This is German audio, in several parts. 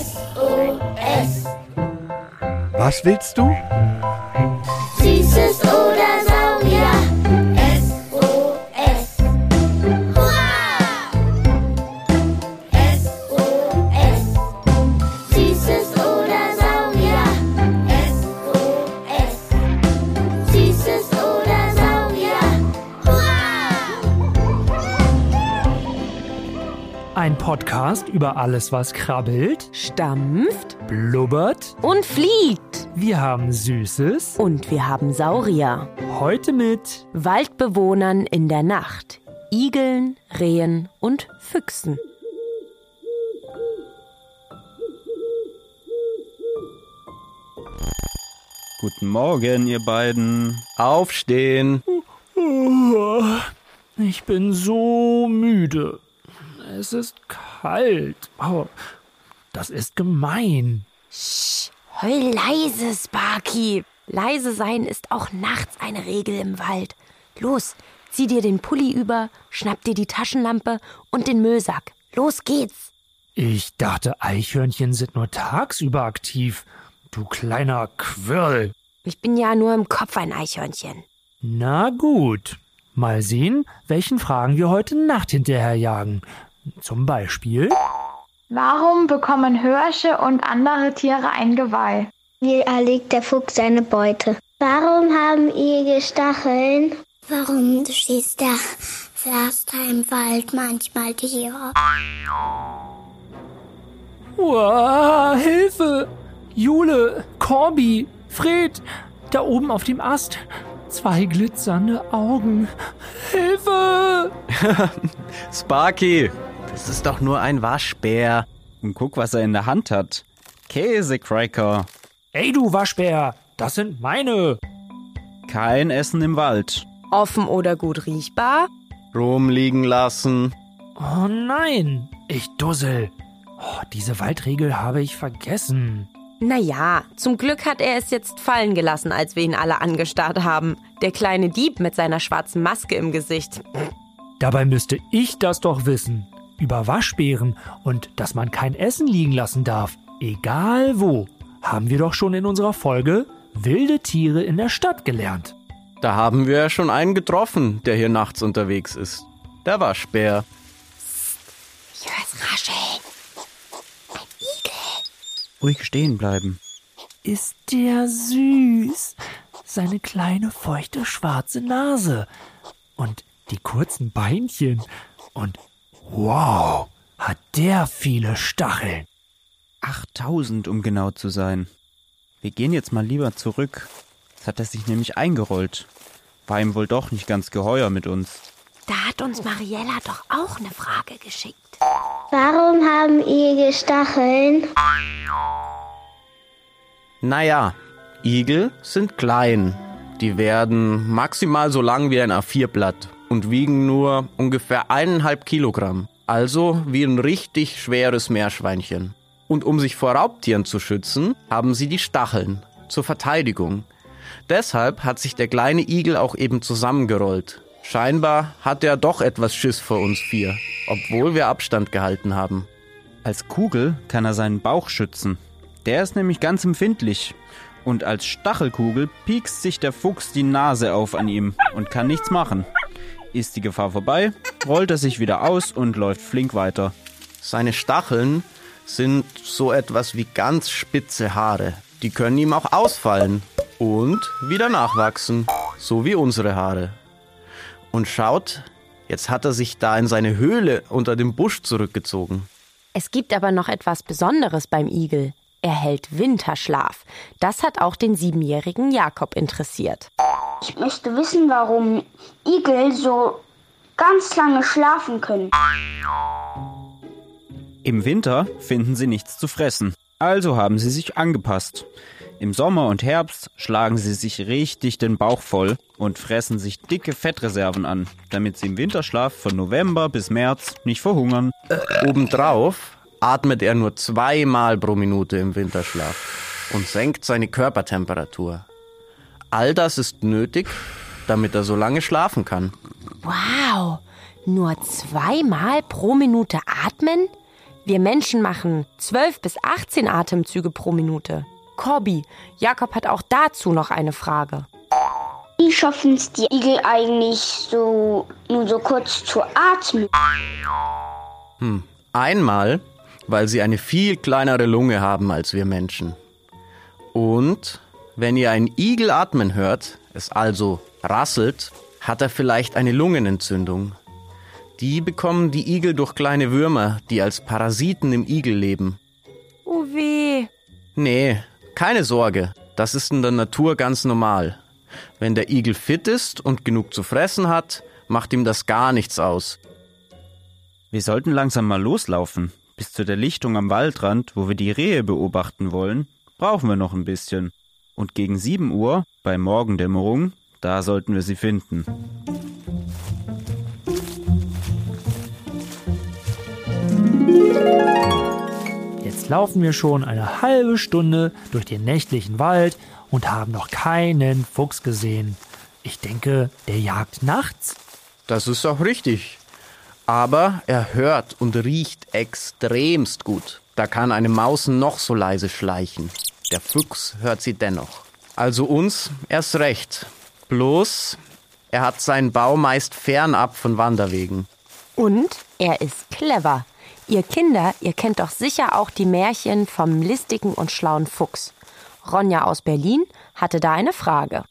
SOS. Was willst du? Süßes Ein Podcast über alles, was krabbelt, stampft blubbert. und fliegt. Wir haben Süßes. Und wir haben Saurier. Heute mit Waldbewohnern in der Nacht. Igeln, Rehen und Füchsen. Guten Morgen, ihr beiden. Aufstehen. Ich bin so müde. Es ist kalt. Oh, das ist gemein. Heul leise, Sparky. Leise sein ist auch nachts eine Regel im Wald. Los, zieh dir den Pulli über, schnapp dir die Taschenlampe und den Müllsack. Los geht's. Ich dachte, Eichhörnchen sind nur tagsüber aktiv. Du kleiner Quirl. Ich bin ja nur im Kopf ein Eichhörnchen. Na gut. Mal sehen, welchen Fragen wir heute Nacht hinterherjagen. Zum Beispiel. Warum bekommen Hirsche und andere Tiere ein Geweih? Wie erlegt der Fuchs seine Beute? Warum haben Igel Stacheln? Warum schießt der Förster im Wald manchmal Tiere? Uah, Hilfe! Jule, Corby, Fred, da oben auf dem Ast. Zwei glitzernde Augen. Hilfe! Sparky, das ist doch nur ein Waschbär. Und guck, was er in der Hand hat. Käsecracker. Ey, du Waschbär, das sind meine. Kein Essen im Wald. Offen oder gut riechbar? Rumliegen lassen. Oh nein, ich dussel. Oh, diese Waldregel habe ich vergessen. Naja, zum Glück hat er es jetzt fallen gelassen, als wir ihn alle angestarrt haben. Der kleine Dieb mit seiner schwarzen Maske im Gesicht. Dabei müsste ich das doch wissen. Über Waschbären und dass man kein Essen liegen lassen darf. Egal wo. Haben wir doch schon in unserer Folge Wilde Tiere in der Stadt gelernt. Da haben wir ja schon einen getroffen, der hier nachts unterwegs ist. Der Waschbär. Ich hör's rascheln. Ruhig stehen bleiben. Ist der süß. Seine kleine, feuchte, schwarze Nase. Und die kurzen Beinchen. Und wow, hat der viele Stacheln. 8000, um genau zu sein. Wir gehen jetzt mal lieber zurück. Jetzt hat er sich nämlich eingerollt. War ihm wohl doch nicht ganz geheuer mit uns. Da hat uns Mariella doch auch eine Frage geschickt. Warum haben Igel Stacheln? Naja, Igel sind klein. Die werden maximal so lang wie ein A4-Blatt und wiegen nur ungefähr eineinhalb Kilogramm. Also wie ein richtig schweres Meerschweinchen. Und um sich vor Raubtieren zu schützen, haben sie die Stacheln zur Verteidigung. Deshalb hat sich der kleine Igel auch eben zusammengerollt. Scheinbar hat er doch etwas Schiss vor uns vier, obwohl wir Abstand gehalten haben. Als Kugel kann er seinen Bauch schützen. Der ist nämlich ganz empfindlich. Und als Stachelkugel piekst sich der Fuchs die Nase auf an ihm und kann nichts machen. Ist die Gefahr vorbei, rollt er sich wieder aus und läuft flink weiter. Seine Stacheln sind so etwas wie ganz spitze Haare. Die können ihm auch ausfallen und wieder nachwachsen, so wie unsere Haare. Und schaut, jetzt hat er sich da in seine Höhle unter dem Busch zurückgezogen. Es gibt aber noch etwas Besonderes beim Igel. Er hält Winterschlaf. Das hat auch den siebenjährigen Jakob interessiert. Ich möchte wissen, warum Igel so ganz lange schlafen können. Im Winter finden sie nichts zu fressen, also haben sie sich angepasst. Im Sommer und Herbst schlagen sie sich richtig den Bauch voll und fressen sich dicke Fettreserven an, damit sie im Winterschlaf von November bis März nicht verhungern. Obendrauf atmet er nur zweimal pro Minute im Winterschlaf und senkt seine Körpertemperatur. All das ist nötig, damit er so lange schlafen kann. Wow, nur zweimal pro Minute atmen? Wir Menschen machen 12 bis 18 Atemzüge pro Minute. Corby, Jakob hat auch dazu noch eine Frage. Wie schaffen es die Igel eigentlich so nur so kurz zu atmen? Einmal, weil sie eine viel kleinere Lunge haben als wir Menschen. Und wenn ihr einen Igel atmen hört, es also rasselt, hat er vielleicht eine Lungenentzündung. Die bekommen die Igel durch kleine Würmer, die als Parasiten im Igel leben. Oh weh. Nee, keine Sorge, das ist in der Natur ganz normal. Wenn der Igel fit ist und genug zu fressen hat, macht ihm das gar nichts aus. Wir sollten langsam mal loslaufen. Bis zu der Lichtung am Waldrand, wo wir die Rehe beobachten wollen, brauchen wir noch ein bisschen. Und gegen 7 Uhr, bei Morgendämmerung, da sollten wir sie finden. Jetzt laufen wir schon eine halbe Stunde durch den nächtlichen Wald und haben noch keinen Fuchs gesehen. Ich denke, der jagt nachts. Das ist auch richtig. Aber er hört und riecht extremst gut. Da kann eine Maus noch so leise schleichen. Der Fuchs hört sie dennoch. Also uns erst recht. Bloß, er hat seinen Bau meist fernab von Wanderwegen. Und er ist clever. Ihr Kinder, ihr kennt doch sicher auch die Märchen vom listigen und schlauen Fuchs. Ronja aus Berlin hatte da eine Frage.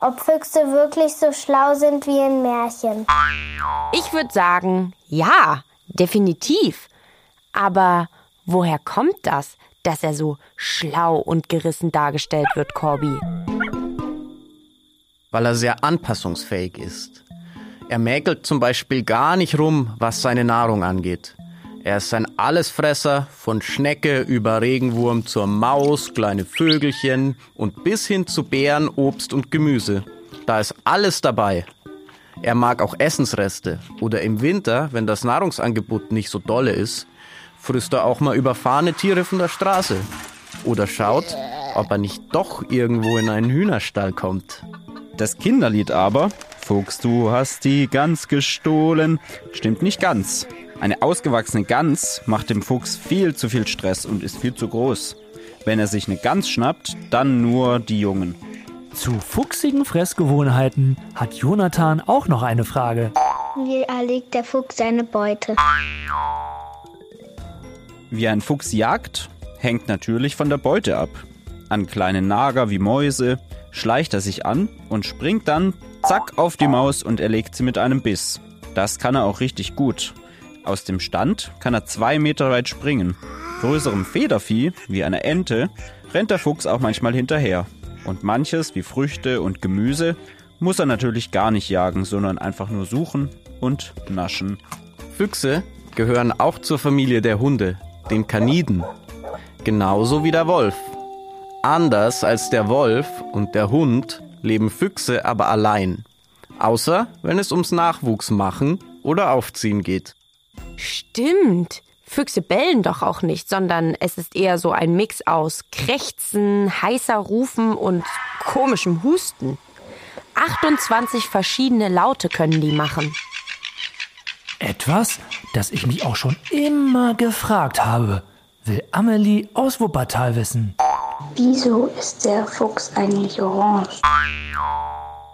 Ob Füchse wirklich so schlau sind wie in Märchen? Ich würde sagen, ja, definitiv. Aber woher kommt das, dass er so schlau und gerissen dargestellt wird, Corby? weil er sehr anpassungsfähig ist. Er mäkelt zum Beispiel gar nicht rum, was seine Nahrung angeht. Er ist ein Allesfresser, von Schnecke über Regenwurm zur Maus, kleine Vögelchen und bis hin zu Beeren, Obst und Gemüse. Da ist alles dabei. Er mag auch Essensreste oder im Winter, wenn das Nahrungsangebot nicht so dolle ist, frisst er auch mal überfahrene Tiere von der Straße. Oder schaut, ob er nicht doch irgendwo in einen Hühnerstall kommt. Das Kinderlied aber, Fuchs, du hast die Gans gestohlen, stimmt nicht ganz. Eine ausgewachsene Gans macht dem Fuchs viel zu viel Stress und ist viel zu groß. Wenn er sich eine Gans schnappt, dann nur die Jungen. Zu fuchsigen Fressgewohnheiten hat Jonathan auch noch eine Frage. Wie erlegt der Fuchs seine Beute? Wie ein Fuchs jagt, hängt natürlich von der Beute ab. An kleine Nager wie Mäuse schleicht er sich an und springt dann zack auf die Maus und erlegt sie mit einem Biss. Das kann er auch richtig gut. Aus dem Stand kann er zwei Meter weit springen. Größerem Federvieh, wie einer Ente, rennt der Fuchs auch manchmal hinterher. Und manches, wie Früchte und Gemüse, muss er natürlich gar nicht jagen, sondern einfach nur suchen und naschen. Füchse gehören auch zur Familie der Hunde, den Kaniden. Genauso wie der Wolf. Anders als der Wolf und der Hund leben Füchse aber allein. Außer wenn es ums Nachwuchsmachen oder Aufziehen geht. Stimmt. Füchse bellen doch auch nicht, sondern es ist eher so ein Mix aus Krächzen, heißer Rufen und komischem Husten. 28 verschiedene Laute können die machen. Etwas, das ich mich auch schon immer gefragt habe. Will Amelie aus Wuppertal wissen. Wieso ist der Fuchs eigentlich orange?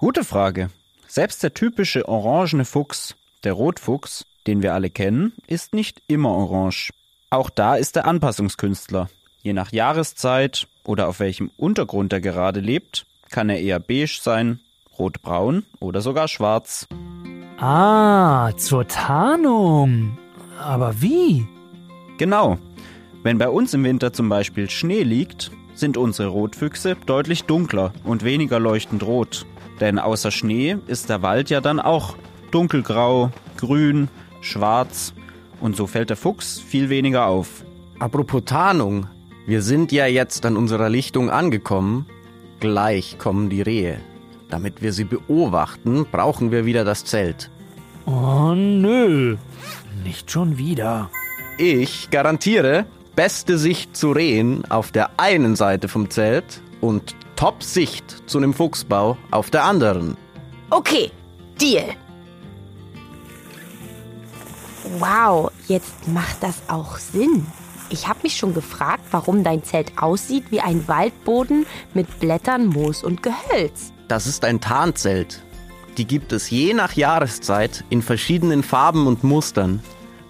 Gute Frage. Selbst der typische orangene Fuchs, der Rotfuchs, den wir alle kennen, ist nicht immer orange. Auch da ist er Anpassungskünstler. Je nach Jahreszeit oder auf welchem Untergrund er gerade lebt, kann er eher beige sein, rotbraun oder sogar schwarz. Ah, zur Tarnung. Aber wie? Genau. Wenn bei uns im Winter zum Beispiel Schnee liegt, sind unsere Rotfüchse deutlich dunkler und weniger leuchtend rot. Denn außer Schnee ist der Wald ja dann auch dunkelgrau, grün, schwarz und so fällt der Fuchs viel weniger auf. Apropos Tarnung, wir sind ja jetzt an unserer Lichtung angekommen. Gleich kommen die Rehe. Damit wir sie beobachten, brauchen wir wieder das Zelt. Oh nö, nicht schon wieder. Ich garantiere beste Sicht zu Rehen auf der einen Seite vom Zelt und Top-Sicht zu einem Fuchsbau auf der anderen. Okay, Deal. Wow, jetzt macht das auch Sinn. Ich habe mich schon gefragt, warum dein Zelt aussieht wie ein Waldboden mit Blättern, Moos und Gehölz. Das ist ein Tarnzelt. Die gibt es je nach Jahreszeit in verschiedenen Farben und Mustern,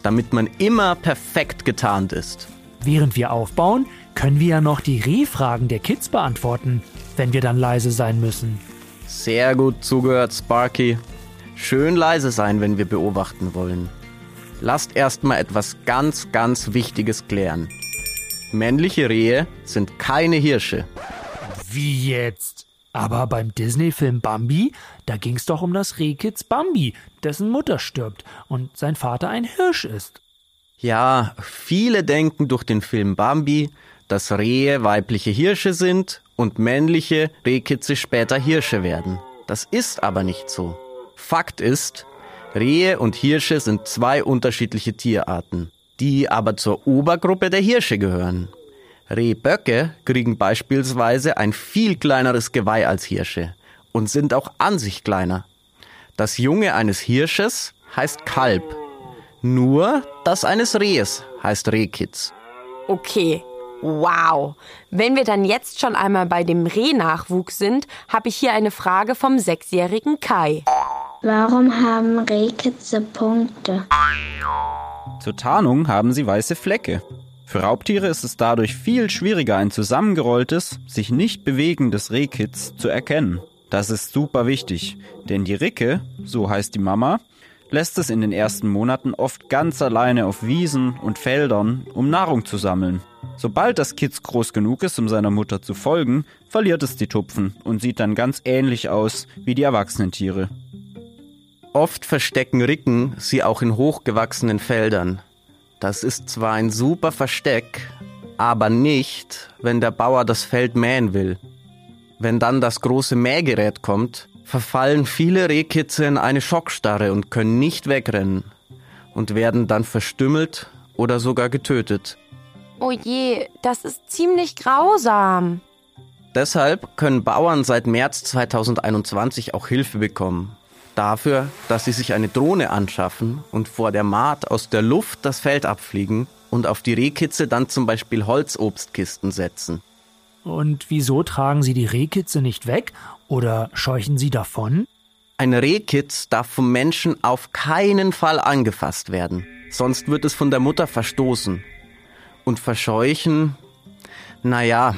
damit man immer perfekt getarnt ist. Während wir aufbauen, können wir ja noch die Rehfragen der Kids beantworten, wenn wir dann leise sein müssen. Sehr gut zugehört, Sparky. Schön leise sein, wenn wir beobachten wollen. Lasst erstmal etwas ganz, ganz Wichtiges klären. Männliche Rehe sind keine Hirsche. Wie jetzt? Aber beim Disney-Film Bambi, da ging's doch um das Rehkitz Bambi, dessen Mutter stirbt und sein Vater ein Hirsch ist. Ja, viele denken durch den Film Bambi, dass Rehe weibliche Hirsche sind und männliche Rehkitze später Hirsche werden. Das ist aber nicht so. Fakt ist, Rehe und Hirsche sind zwei unterschiedliche Tierarten, die aber zur Obergruppe der Hirsche gehören. Rehböcke kriegen beispielsweise ein viel kleineres Geweih als Hirsche und sind auch an sich kleiner. Das Junge eines Hirsches heißt Kalb. Nur das eines Rehes heißt Rehkitz. Okay, wow. Wenn wir dann jetzt schon einmal bei dem Rehnachwuchs sind, habe ich hier eine Frage vom sechsjährigen Kai. Warum haben Rehkitze Punkte? Zur Tarnung haben sie weiße Flecke. Für Raubtiere ist es dadurch viel schwieriger, ein zusammengerolltes, sich nicht bewegendes Rehkitz zu erkennen. Das ist super wichtig, denn die Ricke, so heißt die Mama, lässt es in den ersten Monaten oft ganz alleine auf Wiesen und Feldern, um Nahrung zu sammeln. Sobald das Kitz groß genug ist, um seiner Mutter zu folgen, verliert es die Tupfen und sieht dann ganz ähnlich aus wie die erwachsenen Tiere. Oft verstecken Ricken sie auch in hochgewachsenen Feldern. Das ist zwar ein super Versteck, aber nicht, wenn der Bauer das Feld mähen will. Wenn dann das große Mähgerät kommt, verfallen viele Rehkitze in eine Schockstarre und können nicht wegrennen und werden dann verstümmelt oder sogar getötet. Oh je, das ist ziemlich grausam. Deshalb können Bauern seit März 2021 auch Hilfe bekommen. Dafür, dass sie sich eine Drohne anschaffen und vor der Maat aus der Luft das Feld abfliegen und auf die Rehkitze dann zum Beispiel Holzobstkisten setzen. Und wieso tragen sie die Rehkitze nicht weg oder scheuchen sie davon? Ein Rehkitz darf vom Menschen auf keinen Fall angefasst werden, sonst wird es von der Mutter verstoßen. Und verscheuchen, naja,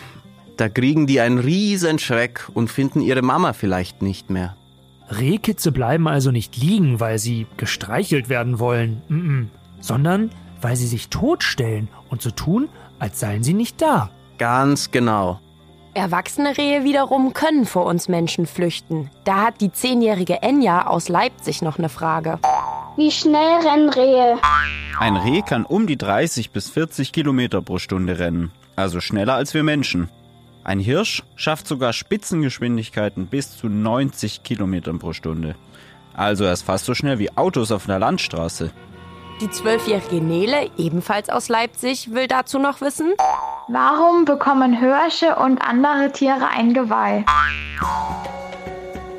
da kriegen die einen riesen Schreck und finden ihre Mama vielleicht nicht mehr. Rehkitze bleiben also nicht liegen, weil sie gestreichelt werden wollen, mm -mm, sondern weil sie sich totstellen und so tun, als seien sie nicht da. Ganz genau. Erwachsene Rehe wiederum können vor uns Menschen flüchten. Da hat die zehnjährige Enya aus Leipzig noch eine Frage. Wie schnell rennen Rehe? Ein Reh kann um die 30 bis 40 Kilometer pro Stunde rennen, also schneller als wir Menschen. Ein Hirsch schafft sogar Spitzengeschwindigkeiten bis zu 90 Kilometern pro Stunde. Also er ist fast so schnell wie Autos auf einer Landstraße. Die zwölfjährige Nele, ebenfalls aus Leipzig, will dazu noch wissen, Warum bekommen Hirsche und andere Tiere ein Geweih?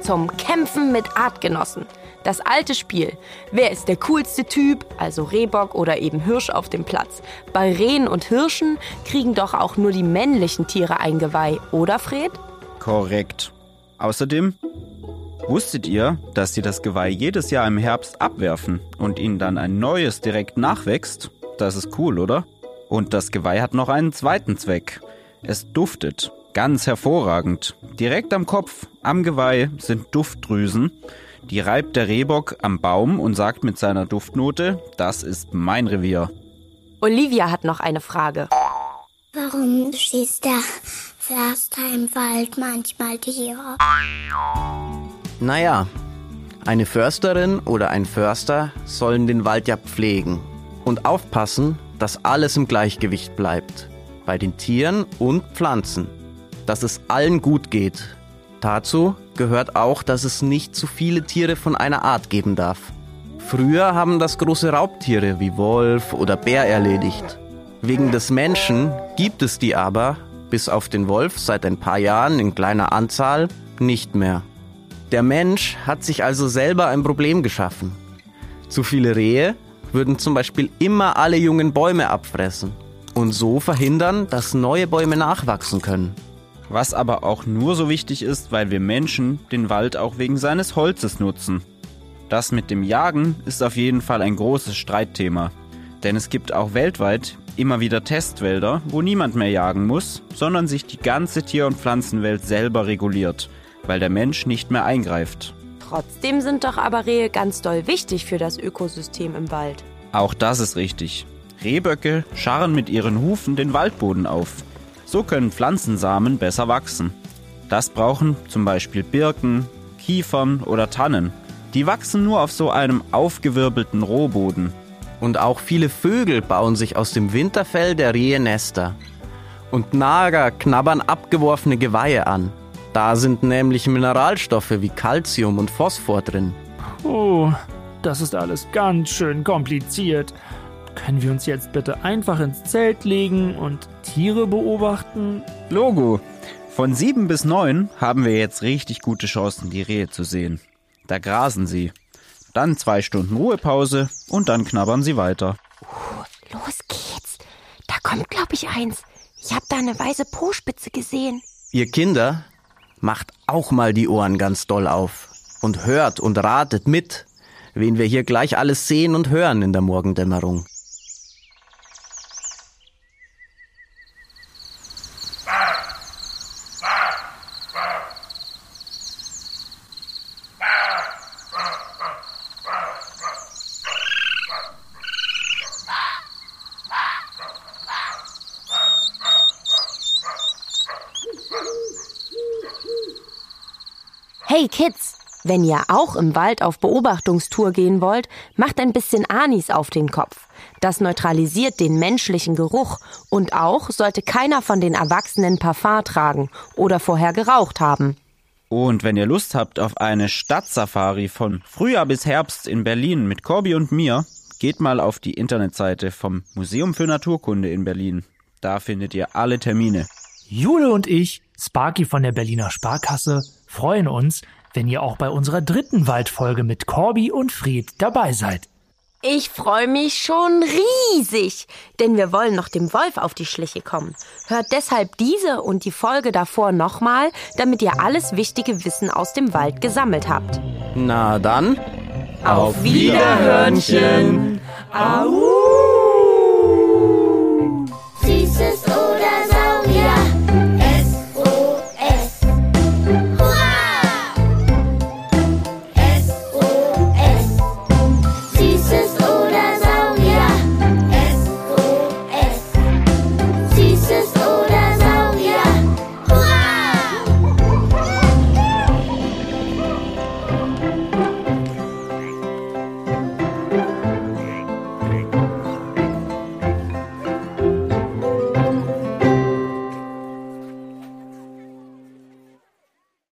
zum Kämpfen mit Artgenossen. Das alte Spiel. Wer ist der coolste Typ, also Rehbock oder eben Hirsch auf dem Platz? Bei Rehen und Hirschen kriegen doch auch nur die männlichen Tiere ein Geweih, oder Fred? Korrekt. Außerdem wusstet ihr, dass sie das Geweih jedes Jahr im Herbst abwerfen und ihnen dann ein neues direkt nachwächst? Das ist cool, oder? Und das Geweih hat noch einen zweiten Zweck. Es duftet. Ganz hervorragend. Direkt am Kopf, am Geweih sind Duftdrüsen. Die reibt der Rehbock am Baum und sagt mit seiner Duftnote, das ist mein Revier. Olivia hat noch eine Frage. Warum schießt der Förster im Wald manchmal Tiere? Naja, eine Försterin oder ein Förster sollen den Wald ja pflegen und aufpassen, dass alles im Gleichgewicht bleibt. Bei den Tieren und Pflanzen. Dass es allen gut geht. Dazu gehört auch, dass es nicht zu viele Tiere von einer Art geben darf. Früher haben das große Raubtiere wie Wolf oder Bär erledigt. Wegen des Menschen gibt es die aber, bis auf den Wolf seit ein paar Jahren in kleiner Anzahl, nicht mehr. Der Mensch hat sich also selber ein Problem geschaffen. Zu viele Rehe würden zum Beispiel immer alle jungen Bäume abfressen und so verhindern, dass neue Bäume nachwachsen können. Was aber auch nur so wichtig ist, weil wir Menschen den Wald auch wegen seines Holzes nutzen. Das mit dem Jagen ist auf jeden Fall ein großes Streitthema. Denn es gibt auch weltweit immer wieder Testwälder, wo niemand mehr jagen muss, sondern sich die ganze Tier- und Pflanzenwelt selber reguliert, weil der Mensch nicht mehr eingreift. Trotzdem sind doch aber Rehe ganz doll wichtig für das Ökosystem im Wald. Auch das ist richtig. Rehböcke scharren mit ihren Hufen den Waldboden auf. So können Pflanzensamen besser wachsen. Das brauchen zum Beispiel Birken, Kiefern oder Tannen. Die wachsen nur auf so einem aufgewirbelten Rohboden. Und auch viele Vögel bauen sich aus dem Winterfell der Rehe Nester. Und Nager knabbern abgeworfene Geweihe an. Da sind nämlich Mineralstoffe wie Calcium und Phosphor drin. Oh, das ist alles ganz schön kompliziert. Können wir uns jetzt bitte einfach ins Zelt legen und Tiere beobachten? Logo. Von sieben bis neun haben wir jetzt richtig gute Chancen, die Rehe zu sehen. Da grasen sie. Dann zwei Stunden Ruhepause und dann knabbern sie weiter. Los geht's. Da kommt, glaube ich, eins. Ich habe da eine weiße Po-Spitze gesehen. Ihr Kinder, macht auch mal die Ohren ganz doll auf und hört und ratet mit, wen wir hier gleich alles sehen und hören in der Morgendämmerung. Hey Kids, wenn ihr auch im Wald auf Beobachtungstour gehen wollt, macht ein bisschen Anis auf den Kopf. Das neutralisiert den menschlichen Geruch und auch sollte keiner von den Erwachsenen Parfum tragen oder vorher geraucht haben. Und wenn ihr Lust habt auf eine Stadtsafari von Frühjahr bis Herbst in Berlin mit Corby und mir, geht mal auf die Internetseite vom Museum für Naturkunde in Berlin. Da findet ihr alle Termine. Jule und ich, Sparky von der Berliner Sparkasse, freuen uns, wenn ihr auch bei unserer dritten Waldfolge mit Corby und Fried dabei seid. Ich freue mich schon riesig, denn wir wollen noch dem Wolf auf die Schliche kommen. Hört deshalb diese und die Folge davor nochmal, damit ihr alles wichtige Wissen aus dem Wald gesammelt habt. Na dann, Auf Wiederhörnchen. Au!